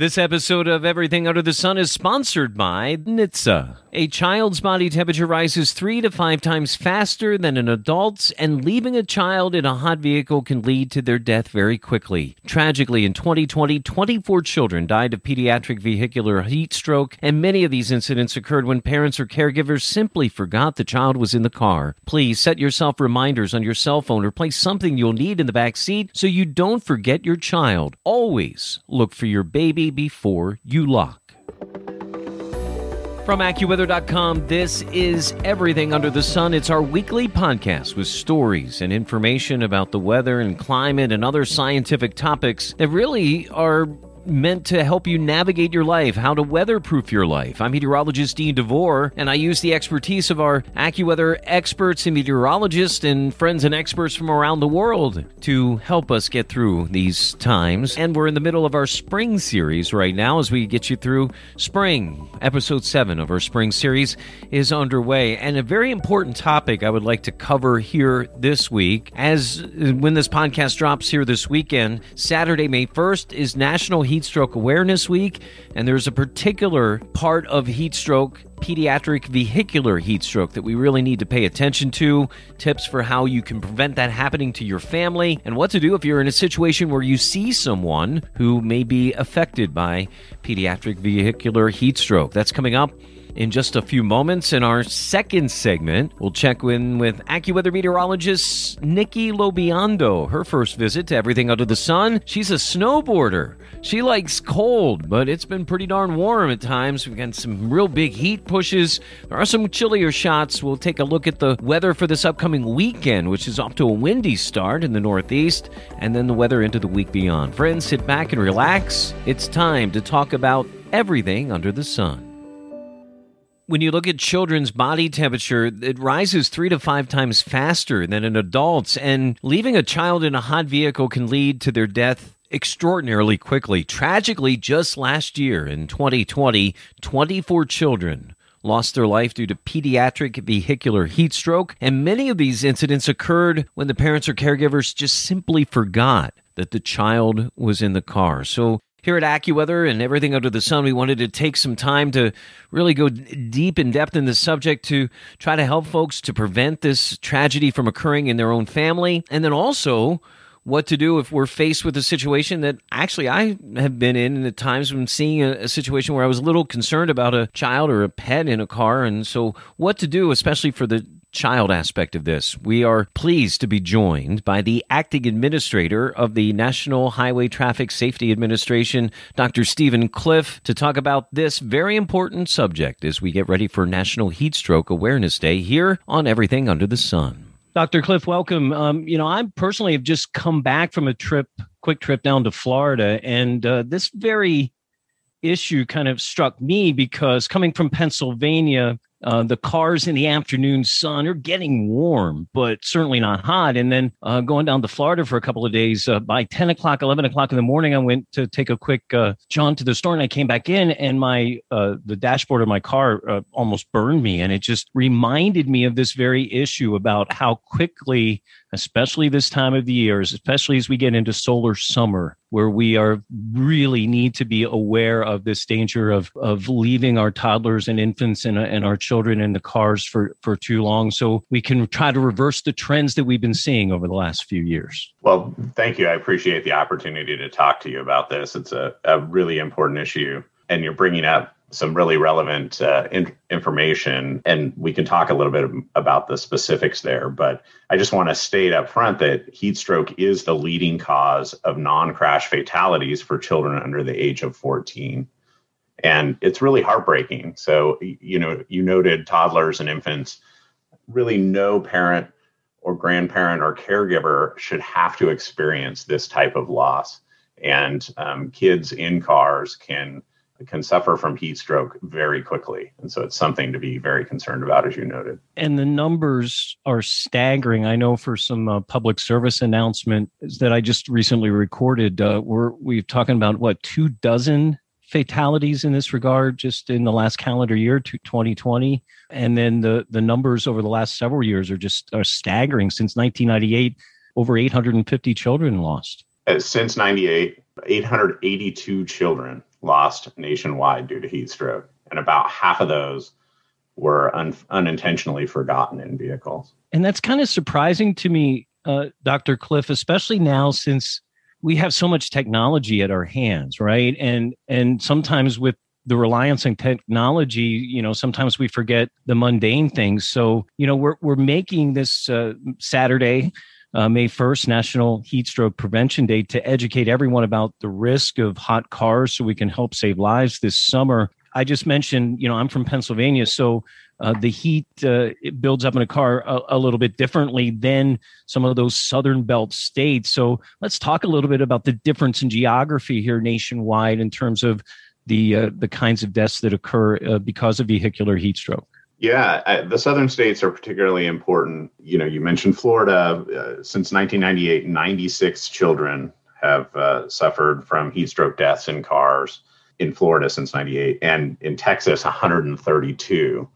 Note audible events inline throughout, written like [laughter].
This episode of Everything Under the Sun is sponsored by NHTSA. A child's body temperature rises three to five times faster than an adult's, and leaving a child in a hot vehicle can lead to their death very quickly. Tragically, in 2020, 24 children died of pediatric vehicular heat stroke, and many of these incidents occurred when parents or caregivers simply forgot the child was in the car. Please set yourself reminders on your cell phone or place something you'll need in the back seat so you don't forget your child. Always look for your baby before you lock. From AccuWeather.com, this is Everything Under the Sun. It's our weekly podcast with stories and information about the weather and climate and other scientific topics that really are meant to help you navigate your life, how to weatherproof your life. I'm meteorologist Dean DeVore, and I use the expertise of our AccuWeather experts and meteorologists and friends and experts from around the world to help us get through these times. And we're in the middle of our spring series right now as we get you through spring. Episode 7 of our spring series is underway, and a very important topic I would like to cover here this week. As when this podcast drops here this weekend, Saturday, May 1st, is National Heat Stroke Awareness Week, and there's a particular part of heat stroke, pediatric vehicular heat stroke, that we really need to pay attention to. Tips for how you can prevent that happening to your family, and what to do if you're in a situation where you see someone who may be affected by pediatric vehicular heat stroke. That's coming up in just a few moments. In our second segment, we'll check in with AccuWeather meteorologist Nikki Lobiondo. Her first visit to everything under the sun. She's a snowboarder. She likes cold, but it's been pretty darn warm at times. We've got some real big heat pushes. There are some chillier shots. We'll take a look at the weather for this upcoming weekend, which is off to a windy start in the Northeast, and then the weather into the week beyond. Friends, sit back and relax. It's time to talk about everything under the sun when you look at children's body temperature, it rises three to five times faster than an adult's, and leaving a child in a hot vehicle can lead to their death extraordinarily quickly. Tragically, just last year in 2020, 24 children lost their life due to pediatric vehicular heat stroke, and many of these incidents occurred when the parents or caregivers just simply forgot that the child was in the car. So here at AccuWeather and everything under the sun, we wanted to take some time to really go deep in depth in the subject to try to help folks to prevent this tragedy from occurring in their own family. And then also, what to do if we're faced with a situation that actually I have been in at times when seeing a, a, situation where I was a little concerned about a child or a pet in a car. And so, what to do, especially for the child aspect of this. We are pleased to be joined by the acting administrator of the National Highway Traffic Safety Administration, Dr. Steven Cliff, to talk about this very important subject as we get ready for National Heat Stroke Awareness Day here on Everything Under the Sun. Dr. Cliff, welcome. Um, you know, I personally have just come back from a trip, quick trip down to Florida, and uh, this very issue kind of struck me because coming from Pennsylvania, uh, the cars in the afternoon sun are getting warm, but certainly not hot. And then uh, going down to Florida for a couple of days, uh, by 10 o'clock, 11 o'clock in the morning, I went to take a quick uh, jaunt to the store and I came back in and my uh, the dashboard of my car uh, almost burned me. And it just reminded me of this very issue about how quickly especially this time of the year, especially as we get into solar summer, where we are really need to be aware of this danger of of leaving our toddlers and infants and, and our children in the cars for for too long, so we can try to reverse the trends that we've been seeing over the last few years. Well, thank you. I appreciate the opportunity to talk to you about this. It's a, a really important issue, and you're bringing up some really relevant uh, in- information, and we can talk a little bit about the specifics there. But I just want to state up front that heat stroke is the leading cause of non crash fatalities for children under the age of 14. And it's really heartbreaking. So, you know, you noted toddlers and infants. Really, no parent or grandparent or caregiver should have to experience this type of loss. And um, kids in cars can can suffer from heat stroke very quickly. And so it's something to be very concerned about, as you noted. And the numbers are staggering. I know for some uh, public service announcement that I just recently recorded, uh, we're we've talking about what two dozen fatalities in this regard just in the last calendar year, 2020, and then the the numbers over the last several years are just are staggering. Since 1998, over 850 children lost. Uh, since 98, 882 children lost nationwide due to heat stroke, and about half of those were un- unintentionally forgotten in vehicles. And that's kind of surprising to me, uh, Dr. Cliff, especially now since we have so much technology at our hands, right? And and sometimes with the reliance on technology, you know, sometimes we forget the mundane things. So, you know, we're we're making this uh, Saturday uh, May 1st, National Heat Stroke Prevention Day, to educate everyone about the risk of hot cars so we can help save lives this summer. I just mentioned, you know, I'm from Pennsylvania, so uh, the heat uh, builds up in a car a, a, little bit differently than some of those southern belt states. So let's talk a little bit about the difference in geography here nationwide in terms of the uh, the kinds of deaths that occur uh, because of vehicular heat stroke. Yeah, the southern states are particularly important. You know, you mentioned Florida. Uh, since 1998, 96 children have uh, suffered from heat stroke deaths in cars in Florida since 98, and in Texas, 132.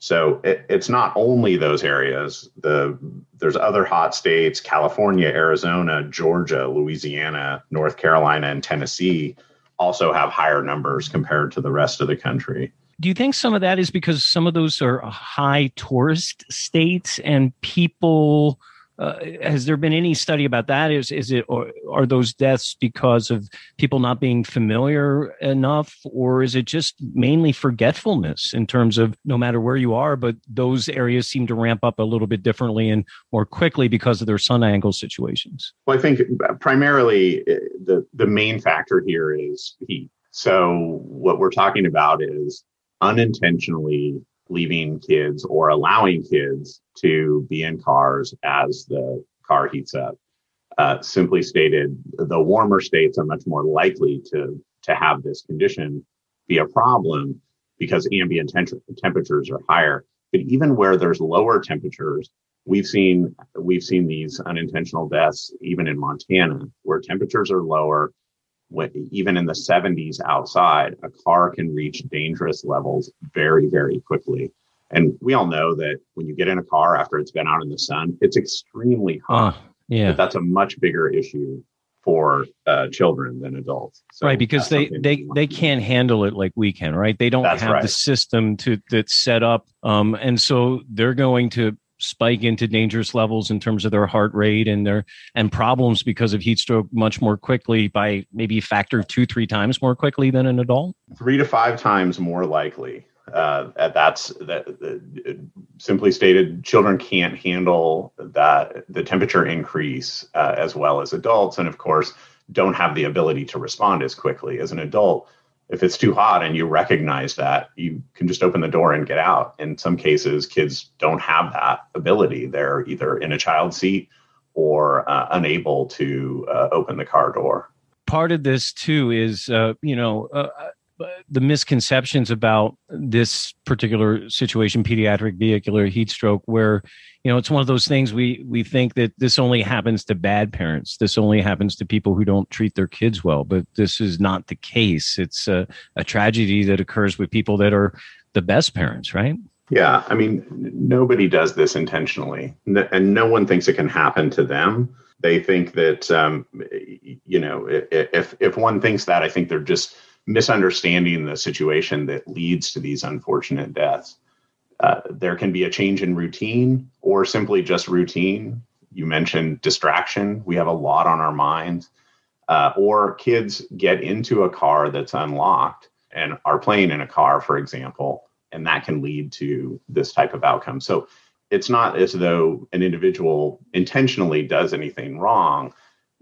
So it, it's not only those areas. The there's other hot states: California, Arizona, Georgia, Louisiana, North Carolina, and Tennessee also have higher numbers compared to the rest of the country do you think some of that is because some of those are high tourist states and people uh, has there been any study about that? Is is it or are those deaths because of people not being familiar enough or is it just mainly forgetfulness in terms of no matter where you are but those areas seem to ramp up a little bit differently and more quickly because of their sun angle situations? Well i think primarily uh, the the main factor here is heat. So what we're talking about is unintentionally leaving kids or allowing kids to be in cars as the car heats up. Uh, simply stated, the warmer states are much more likely to to have this condition be a problem because ambient temperatures are higher. But even where there's lower temperatures, we've seen we've seen these unintentional deaths even in Montana, where temperatures are lower even in the 70s outside, a car can reach dangerous levels very, very quickly. And we all know that when you get in a car after it's been out in the sun, it's extremely hot. Uh, yeah, but that's a much bigger issue for uh, children than adults. So right, because they they they can't handle it like we can. Right, they don't that's have right. the system to that's set up, um, and so they're going to spike into dangerous levels in terms of their heart rate and their and problems because of heat stroke much more quickly by maybe a factor two three times more quickly than an adult? Three to five times more likely. Uh, that's that uh, simply stated children can't handle that the temperature increase uh, as well as adults. And of course don't have the ability to respond as quickly as an adult if it's too hot and you recognize that, you can just open the door and get out. In some cases, kids don't have that ability. They're either in a child seat or uh, unable to uh, open the car door. Part of this, too, is, uh, you know, uh, the misconceptions about this particular situation, pediatric vehicular heat stroke, where you know it's one of those things we we think that this only happens to bad parents, this only happens to people who don't treat their kids well, but this is not the case. It's a, a tragedy that occurs with people that are the best parents, right? Yeah, I mean, nobody does this intentionally, and no one thinks it can happen to them. They think that, um, you know, if if one thinks that, I think they're just misunderstanding the situation that leads to these unfortunate deaths. Uh, there can be a change in routine or simply just routine. You mentioned distraction. We have a lot on our minds. Uh, or kids get into a car that's unlocked and are playing in a car, for example, and that can lead to this type of outcome. So it's not as though an individual intentionally does anything wrong.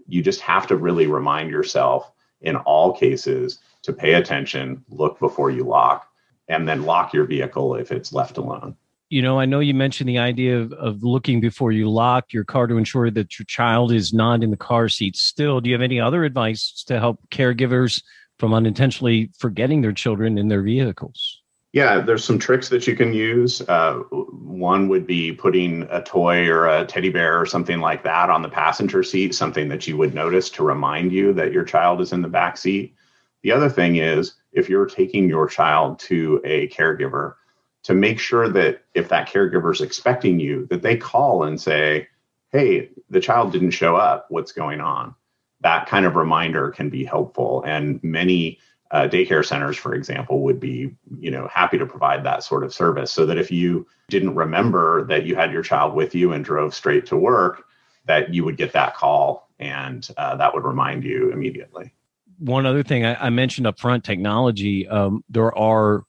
You just have to really remind yourself in all cases to pay attention, look before you lock, and then lock your vehicle if it's left alone. You know, I know you mentioned the idea of, of looking before you lock your car to ensure that your child is not in the car seat still. Do you have any other advice to help caregivers from unintentionally forgetting their children in their vehicles? Yeah, there's some tricks that you can use. Uh, one would be putting a toy or a teddy bear or something like that on the passenger seat, something that you would notice to remind you that your child is in the back seat. The other thing is if you're taking your child to a caregiver, to make sure that if that caregiver is expecting you, that they call and say, "Hey, the child didn't show up. What's going on?" That kind of reminder can be helpful, and many uh, daycare centers, for example, would be you know happy to provide that sort of service, so that if you didn't remember that you had your child with you and drove straight to work, that you would get that call, and uh, that would remind you immediately. One other thing I, I mentioned up front, technology. Um, there are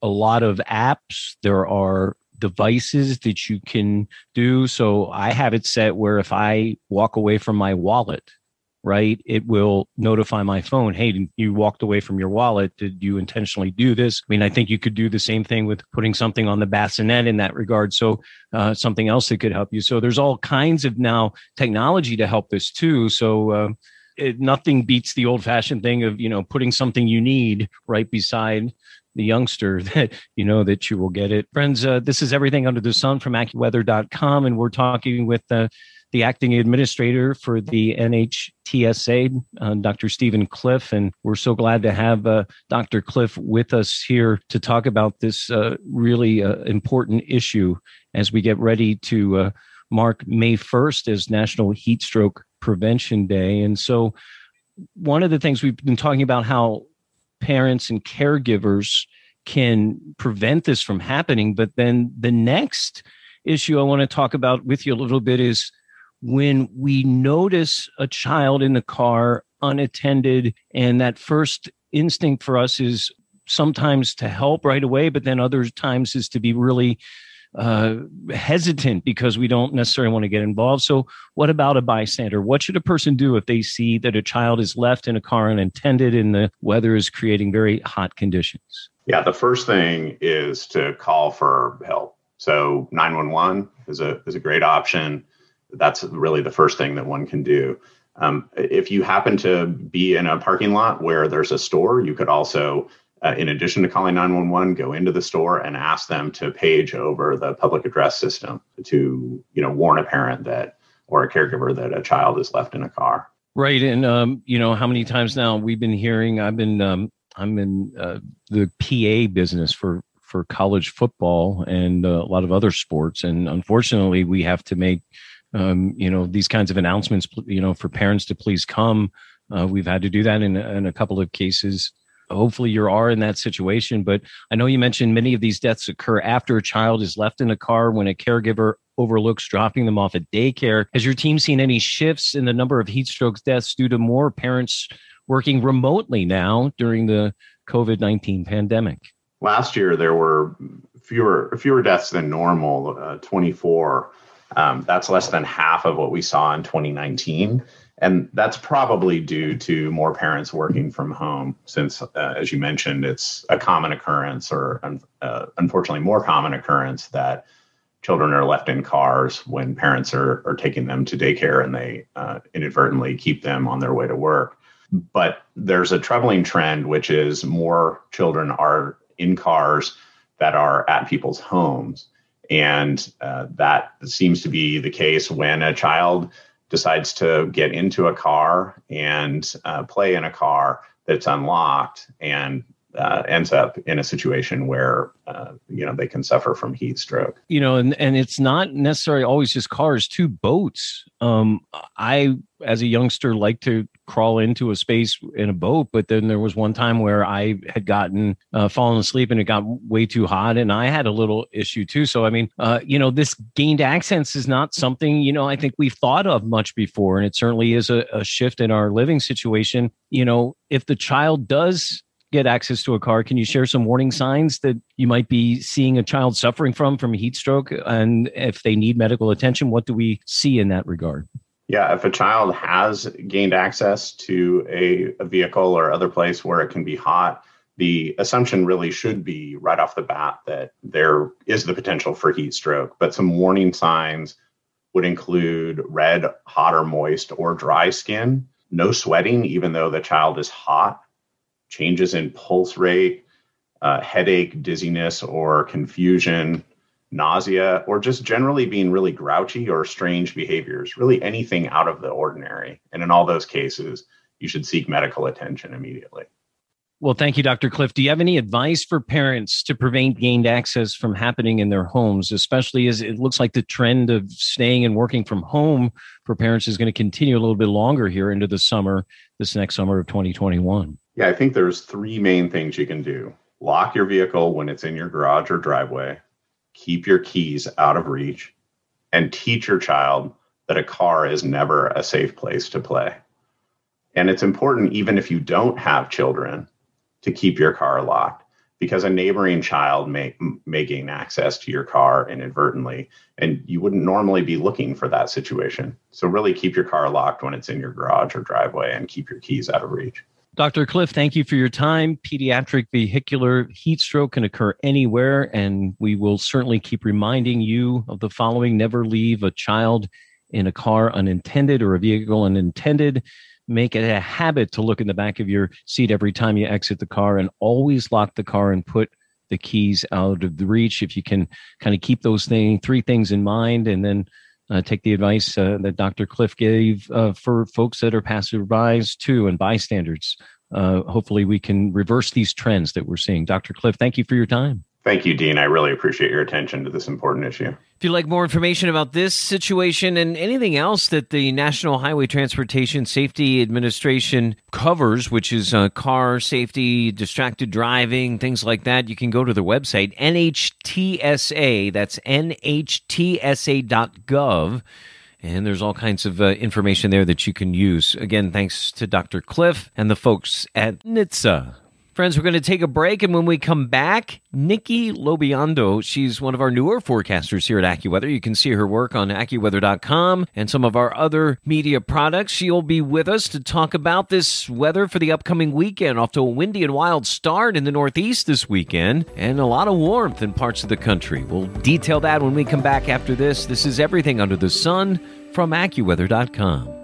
a lot of apps. There are devices that you can do. So I have it set where if I walk away from my wallet, right, it will notify my phone, hey, you walked away from your wallet. Did you intentionally do this? I mean, I think you could do the same thing with putting something on the bassinet in that regard. So uh, something else that could help you. So there's all kinds of now technology to help this too. So uh, it, nothing beats the old fashioned thing of, you know, putting something you need right beside the youngster [laughs] that you know that you will get it friends uh, this is everything under the sun from accuweather.com and we're talking with uh, the acting administrator for the NHTSA, uh, Dr. Steven Cliff. And we're so glad to have uh, Dr. Cliff with us here to talk about this uh, really uh, important issue as we get ready to uh, mark May 1st as National Heat Stroke Prevention Day. And so, one of the things we've been talking about how parents and caregivers can prevent this from happening. But then the next issue I want to talk about with you a little bit is when we notice a child in the car unattended, and that first instinct for us is sometimes to help right away, but then other times is to be really uh, hesitant because we don't necessarily want to get involved. So, what about a bystander? What should a person do if they see that a child is left in a car unattended and the weather is creating very hot conditions? Yeah, the first thing is to call for help. So, 911 is a is a great option. That's really the first thing that one can do. Um, if you happen to be in a parking lot where there's a store, you could also uh, in addition to calling 911 go into the store and ask them to page over the public address system to you know warn a parent that or a caregiver that a child is left in a car. Right and um, you know how many times now we've been hearing i've been um, i'm in uh, the pa business for for college football and uh, a lot of other sports and unfortunately we have to make um, you know these kinds of announcements you know for parents to please come. Uh, we've had to do that in, in a couple of cases hopefully you are in that situation. But I know you mentioned many of these deaths occur after a child is left in a car when a caregiver overlooks dropping them off at daycare. Has your team seen any shifts in the number of heat strokes deaths due to more parents working remotely now during the COVID 19 pandemic? Last year, there were fewer fewer deaths than normal, uh, 24. Um, that's less than half of what we saw in 2019. And that's probably due to more parents working from home, since, uh, as you mentioned, it's a common occurrence, or uh, unfortunately, more common occurrence that children are left in cars when parents are, are taking them to daycare and they uh, inadvertently keep them on their way to work. But there's a troubling trend, which is more children are in cars that are at people's homes. And uh, that seems to be the case when a child decides to get into a car and uh, play in a car that's unlocked and uh, ends up in a situation where uh, you know they can suffer from heat stroke. You know, and and it's not necessarily always just cars, too. Boats. Um, I, as a youngster, like to crawl into a space in a boat, but then there was one time where I had gotten uh, fallen asleep and it got way too hot, and I had a little issue too. So I mean, uh, you know, this gained access is not something you know I think we've thought of much before, and it certainly is a, a shift in our living situation. You know, if the child does get access to a car, can you share some warning signs that you might be seeing a child suffering from from heat stroke? And if they need medical attention, what do we see in that regard? Yeah, if a child has gained access to a, a vehicle or other place where it can be hot, the assumption really should be right off the bat that there is the potential for heat stroke. But some warning signs would include red, hot or moist, or dry skin, no sweating, even though the child is hot, changes in pulse rate, uh, headache, dizziness, or confusion, nausea, or just generally being really grouchy or strange behaviors, really anything out of the ordinary. And in all those cases, you should seek medical attention immediately. Well, thank you, Dr. Cliff. Do you have any advice for parents to prevent gained access from happening in their homes, especially as it looks like the trend of staying and working from home for parents is going to continue a little bit longer here into the summer, this next summer of 2021? Yeah, I think there's three main things you can do. Lock your vehicle when it's in your garage or driveway, keep your keys out of reach, and teach your child that a car is never a safe place to play. And it's important, even if you don't have children, to keep your car locked because a neighboring child may may gain access to your car inadvertently and you wouldn't normally be looking for that situation so really keep your car locked when it's in your garage or driveway and keep your keys out of reach Dr. Cliff, thank you for your time. Pediatric vehicular heat stroke can occur anywhere, and we will certainly keep reminding you of the following never leave a child in a car unintended or a vehicle unintended make it a habit to look in the back of your seat every time you exit the car and always lock the car and put the keys out of the reach if you can kind of keep those thing, three things in mind and then take the advice uh, that dr cliff gave uh, for folks that are passerbys too and bystanders. Uh, hopefully we can reverse these trends that we're seeing. Dr cliff thank you for your time Thank you, Dean. I really appreciate your attention to this important issue. If you'd like more information about this situation and anything else that the National Highway Transportation Safety Administration covers, which is uh, car safety, distracted driving, things like that, you can go to their website, NHTSA. That's NHTSA.gov. And there's all kinds of uh, information there that you can use. Again, thanks to Dr. Cliff and the folks at NHTSA. Friends, we're going to take a break, and when we come back, Nikki Lobiondo, she's one of our newer forecasters here at AccuWeather. You can see her work on AccuWeather.com and some of our other media products. She'll be with us to talk about this weather for the upcoming weekend. Off to a windy and wild start in the Northeast this weekend, and a lot of warmth in parts of the country. We'll detail that when we come back after this. This is Everything Under the Sun from AccuWeather.com.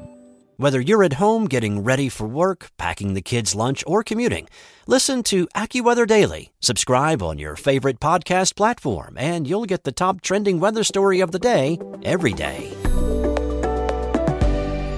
Whether you're at home getting ready for work, packing the kids' lunch, or commuting, listen to AccuWeather Daily. Subscribe on your favorite podcast platform, and you'll get the top trending weather story of the day every day.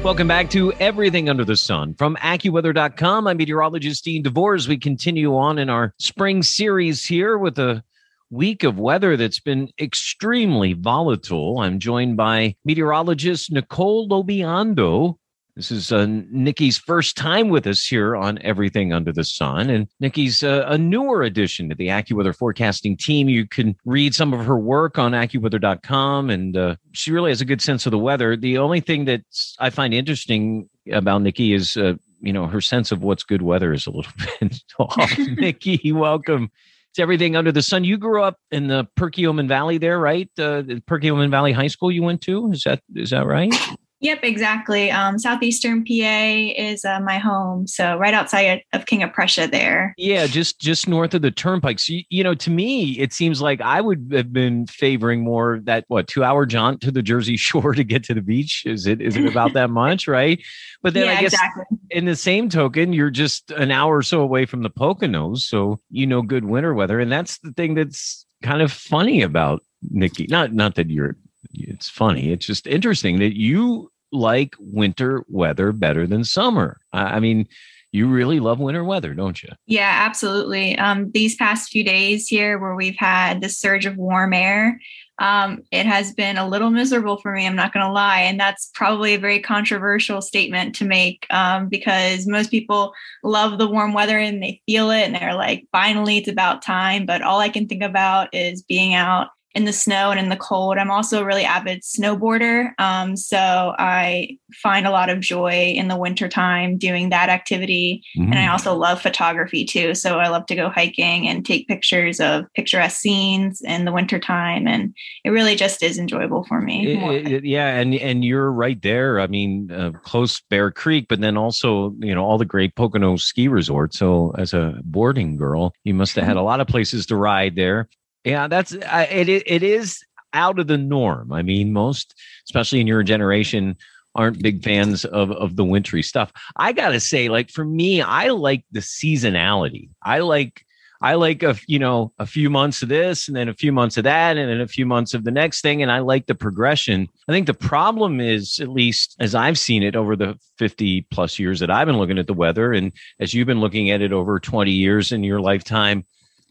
Welcome back to Everything Under the Sun from AccuWeather.com. I'm meteorologist Dean DeVore as we continue on in our spring series here with a week of weather that's been extremely volatile. I'm joined by meteorologist Nicole Lobiondo this is uh, Nikki's first time with us here on Everything Under the Sun. And Nikki's uh, a newer addition to the AccuWeather forecasting team. You can read some of her work on AccuWeather.com, and uh, she really has a good sense of the weather. The only thing that I find interesting about Nikki is, uh, you know, her sense of what's good weather is a little [laughs] bit off. [laughs] Nikki, welcome. It's everything under the sun. You grew up in the Perkiomen Valley there, right? Uh, the Perkiomen Valley High School you went to. Is that is that right? Yep, exactly. Um, Southeastern PA is uh, my home, so right outside of King of Prussia there. Yeah, just just north of the turnpike. So you, you know, to me, it seems like I would have been favoring more that what two hour jaunt to the Jersey [laughs] Shore to get to the beach. Is it is it about that much, [laughs] right? But then yeah, I guess exactly. in the same token, you're just an hour or so away from the Poconos, so you know good winter weather, and that's the thing that's kind of funny about Nikki. Not not that you're it's funny. It's just interesting that you like winter weather better than summer. I, mean, you really love winter weather, don't you? Yeah, absolutely. Um, these past few days here, where we've had the surge of warm air, um, it has been a little miserable for me. I'm not going to lie, and that's probably a very controversial statement to make um, because most people love the warm weather and they feel it, and they're like, "Finally, it's about time." But all I can think about is being out in the snow and in the cold. I'm also a really avid snowboarder. Um, so I find a lot of joy in the wintertime doing that activity. Mm-hmm. And I mm. also love photography too. So I love to go hiking and take pictures of picturesque scenes in the wintertime. And it really just is enjoyable for me. It, it, yeah. And, and you're right there. I mean, uh, close Bear Creek, but then also, you know, all the great Pocono ski resorts. So as a boarding girl, you must have had a lot of places to ride there. Yeah, that's it. It is out of the norm. I mean, most, especially in your generation, aren't big fans of of the wintry stuff. I gotta say, like for me, I like the seasonality. I like I like a you know a few months of this and then a few months of that and then a few months of the next thing and I like the progression. I think the problem is at least as I've seen it over the 50 plus years that I've been looking at the weather and as you've been looking at it over 20 years in your lifetime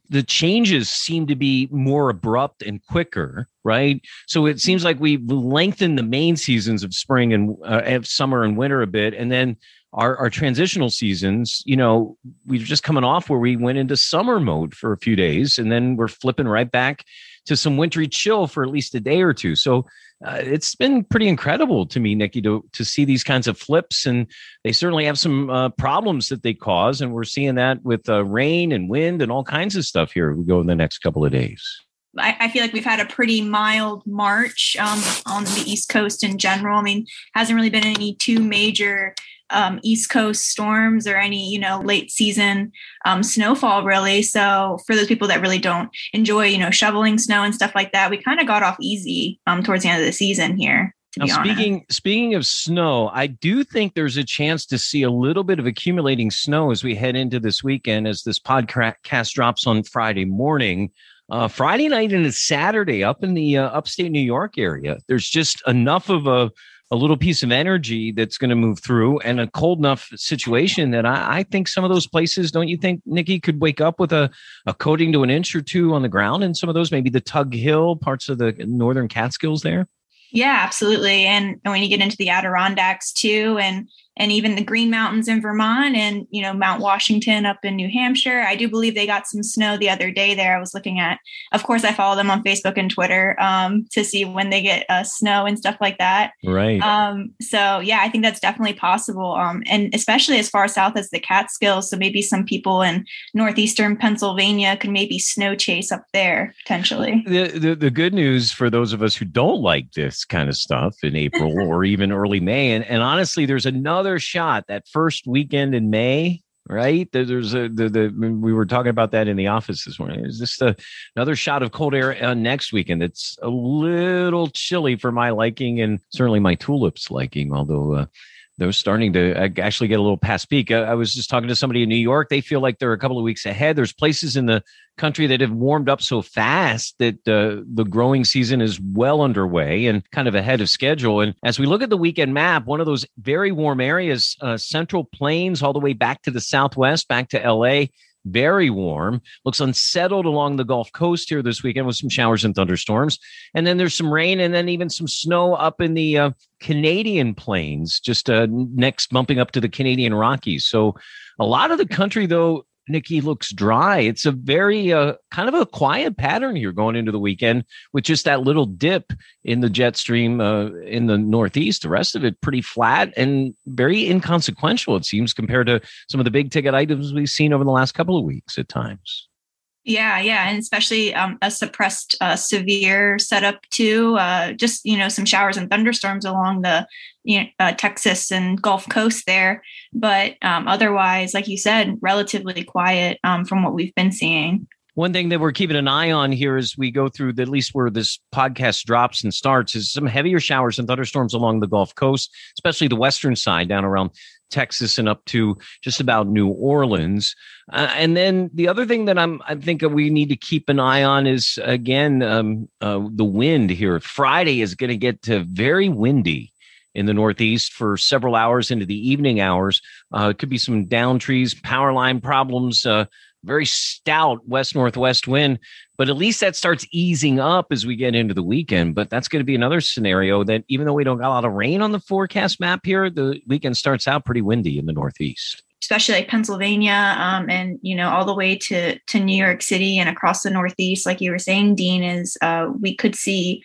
the changes seem to be more abrupt and quicker, right? So it seems like we've lengthened the main seasons of spring and uh, summer and winter a bit, and then our, our transitional seasons, you know, we've just coming off where we went into summer mode for a few days, and then we're flipping right back to some wintry chill for at least a day or two. So uh, it's been pretty incredible to me, Nikki, to to see these kinds of flips, and they certainly have some uh, problems that they cause, and we're seeing that with uh, rain and wind and all kinds of stuff here. We go in the next couple of days. I, I feel like we've had a pretty mild March um, on the East Coast in general. I mean, hasn't really been any two major um, East Coast storms or any, you know, late season um, snowfall, really. So for those people that really don't enjoy, you know, shoveling snow and stuff like that, we kind of got off easy um, towards the end of the season here. Now, speaking honest. speaking of snow, I do think there's a chance to see a little bit of accumulating snow as we head into this weekend. As this podcast drops on Friday morning, uh, Friday night and Saturday up in the uh, upstate New York area, there's just enough of a a little piece of energy that's going to move through and a cold enough situation that I, I, think some of those places, don't you think, Nikki, could wake up with a, a coating to an inch or two on the ground in some of those, maybe the Tug Hill parts of the northern Catskills there? Yeah, absolutely. And, and when you get into the Adirondacks too, and and even the Green Mountains in Vermont and, you know, Mount Washington up in New Hampshire. I do believe they got some snow the other day there. I was looking at, of course, I follow them on Facebook and Twitter um, to see when they get uh, snow and stuff like that. Right. Um, so, yeah, I think that's definitely possible. Um, and especially as far south as the Catskills. So maybe some people in northeastern Pennsylvania could maybe snow chase up there potentially. The, the, the good news for those of us who don't like this kind of stuff in April or even early May, and, and honestly, there's another another shot that first weekend in May, right? There's a the, the we were talking about that in the office this morning. Is this a, another shot of cold air uh, next weekend? It's a little chilly for my liking and certainly my tulips liking, although. Uh, they're starting to uh, actually get a little past peak. I was just talking to somebody in New York. They feel like they're a couple of weeks ahead. There's places in the country that have warmed up so fast that uh, the growing season is well underway and kind of ahead of schedule. And as we look at the weekend map, one of those very warm areas, uh, Central Plains, all the way back to the southwest, back to LA, very warm. Looks unsettled along the Gulf Coast here this weekend with some showers and thunderstorms. And then there's some rain and then even some snow up in the uh, Canadian plains, just uh, next bumping up to the Canadian Rockies. So a lot of the country, though, Nikki looks dry. It's a very uh, kind of a quiet pattern here going into the weekend with just that little dip in the jet stream uh, in the Northeast. The rest of it pretty flat and very inconsequential, it seems, compared to some of the big ticket items we've seen over the last couple of weeks at times. Yeah, yeah, and especially um, a suppressed uh, severe setup too. Uh, just you know some showers and thunderstorms along the you know, uh, Texas and Gulf Coast there, but um, otherwise, like you said, relatively quiet um, from what we've been seeing. One thing that we're keeping an eye on here as we go through the, at least where this podcast drops and starts is some heavier showers and thunderstorms along the Gulf Coast, especially the western side down around Texas and up to just about New Orleans. Uh, and then the other thing that I'm, I think we need to keep an eye on is again um, uh, the wind here. Friday is going to get to very windy in the Northeast for several hours into the evening hours. Uh, it could be some down trees, power line problems. Uh, very stout west northwest wind, but at least that starts easing up as we get into the weekend. But that's going to be another scenario that even though we don't got a lot of rain on the forecast map here, the weekend starts out pretty windy in the Northeast. Especially like Pennsylvania, um, and you know all the way to to New York City and across the Northeast, like you were saying, Dean, is uh, we could see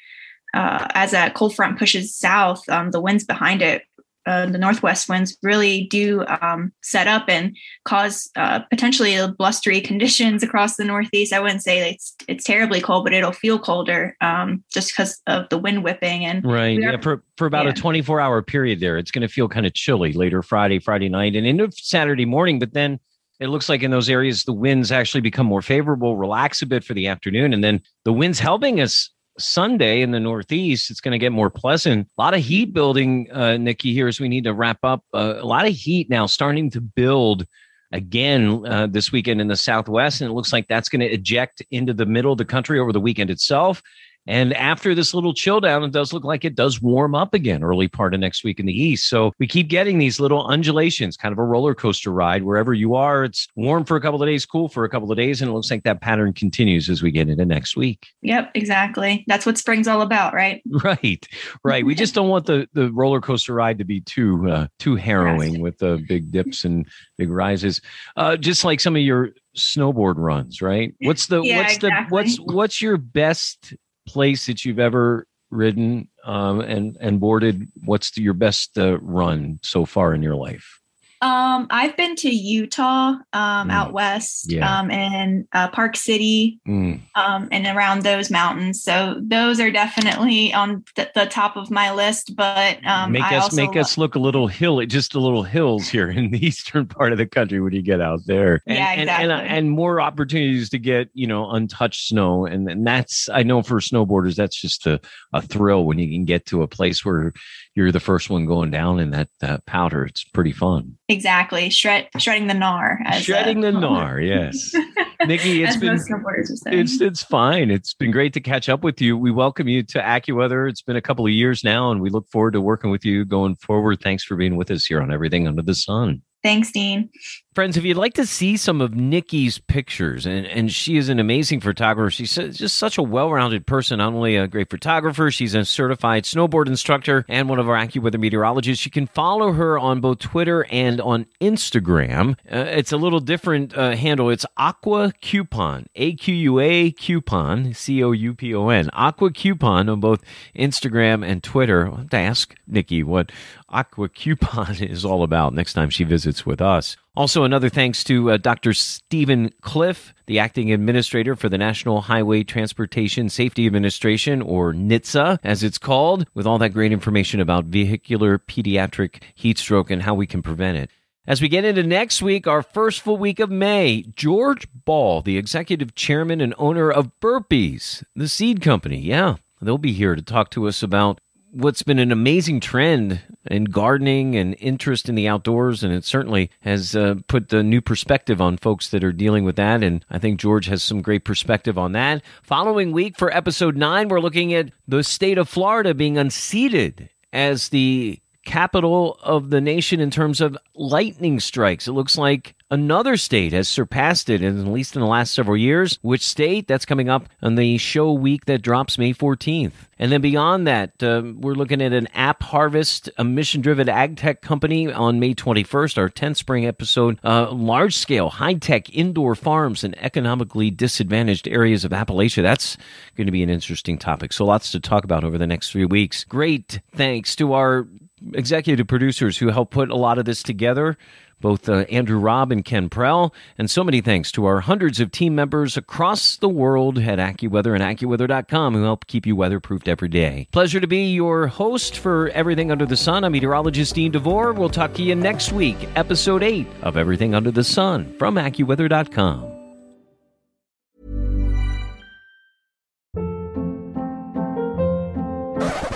uh, as that cold front pushes south, um, the winds behind it uh, the northwest winds really do um, set up and cause uh, potentially blustery [laughs] conditions across the northeast. I wouldn't say it's it's terribly cold, but it'll feel colder um, just because of the wind whipping and right. Are, yeah, for for about yeah. a 24 hour period there, it's going to feel kind of chilly later Friday, Friday night, and into Saturday morning. But then it looks like in those areas the winds actually become more favorable, relax a bit for the afternoon, and then the winds helping us Sunday in the Northeast, it's going to get more pleasant. A lot of heat building, uh, Nikki, here as we need to wrap up. Uh, a lot of heat now starting to build again uh, this weekend in the Southwest. And it looks like that's going to eject into the middle of the country over the weekend itself. And after this little chill down, it does look like it does warm up again early part of next week in the east. So we keep getting these little undulations, kind of a roller coaster ride. Wherever you are, it's warm for a couple of days, cool for a couple of days. And it looks like that pattern continues as we get into next week. Yep, exactly. That's what spring's all about, right? [laughs] Right, right. we just don't want the, the roller coaster ride to be too uh, too harrowing with the big dips and big rises. Uh, just like some of your snowboard runs, right? [laughs] What's the Yeah, what's exactly. the what's what's your best place that you've ever ridden um, and and boarded? What's the, your best uh, run so far in your life? Um, I've been to Utah, um, Mm. out west, Yeah. um, and uh, Park City, Mm, um, and around those mountains. So those are definitely on th- the top of my list. But um, make I us also make lo- us look a little hilly, just a little hills here in the [laughs] eastern part of the country when you get out there. And, Yeah, and, and, uh, exactly. and more opportunities to get you know untouched snow, and and that's I know for snowboarders that's just a, a thrill when you can get to a place where you're the first one going down in that uh, powder. It's pretty fun. exactly shred shredding the gnar. As, Shredding the gnar, yes. [laughs] Nikki, it's been most snowboarders are saying. it's it's fine. It's been great to catch up with you. We welcome you to AccuWeather. It's been a couple of years now, and we look forward to working with you going forward. Thanks for being with us here on Everything Under the Sun. Thanks, Dean. Friends, if you'd like to see some of Nikki's pictures, and, and she is an amazing photographer. She's just such a well rounded person, not only a great photographer, she's a certified snowboard instructor and one of our AccuWeather meteorologists. You can follow her on both Twitter and on Instagram. Uh, it's a little different uh, handle. It's Aqua Coupon, A Q U A Coupon, C O U P O N, Aqua Coupon on both Instagram and Twitter. I'll have to ask Nikki what Aqua Coupon [laughs] is all about next time she visits with us. Also, another thanks to uh, Dr. Steven Cliff, the acting administrator for the National Highway Transportation Safety Administration, or NHTSA, as it's called, with all that great information about vehicular pediatric heat stroke and how we can prevent it. As we get into next week, our first full week of May, George Ball, the executive chairman and owner of Burpees, the seed company. Yeah, they'll be here to talk to us about what's been an amazing trend in gardening and interest in the outdoors. And it certainly has uh, put the new perspective on folks that are dealing with that. And I think George has some great perspective on that. Following week for episode nine, we're looking at the state of Florida being unseated as the capital of the nation in terms of lightning strikes. It looks like another state has surpassed it, at least in the last several years. Which state? That's coming up on the show week that drops May 14th. And then beyond that, uh, we're looking at an AppHarvest, a mission driven ag tech company on May 21st, our 10th spring episode. Uh, large scale, high tech indoor farms in economically disadvantaged areas of Appalachia. That's going to be an interesting topic. So lots to talk about over the next three weeks. Great thanks to our executive producers who helped put a lot of this together, both uh, Andrew Robb and Ken Prell. And so many thanks to our hundreds of team members across the world at AccuWeather and AccuWeather.com who help keep you weatherproofed every day. Pleasure to be your host for Everything Under the Sun. I'm meteorologist Dean DeVore. We'll talk to you next week, episode 8 of Everything Under the Sun from AccuWeather.com.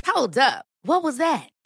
Hold up. What was that?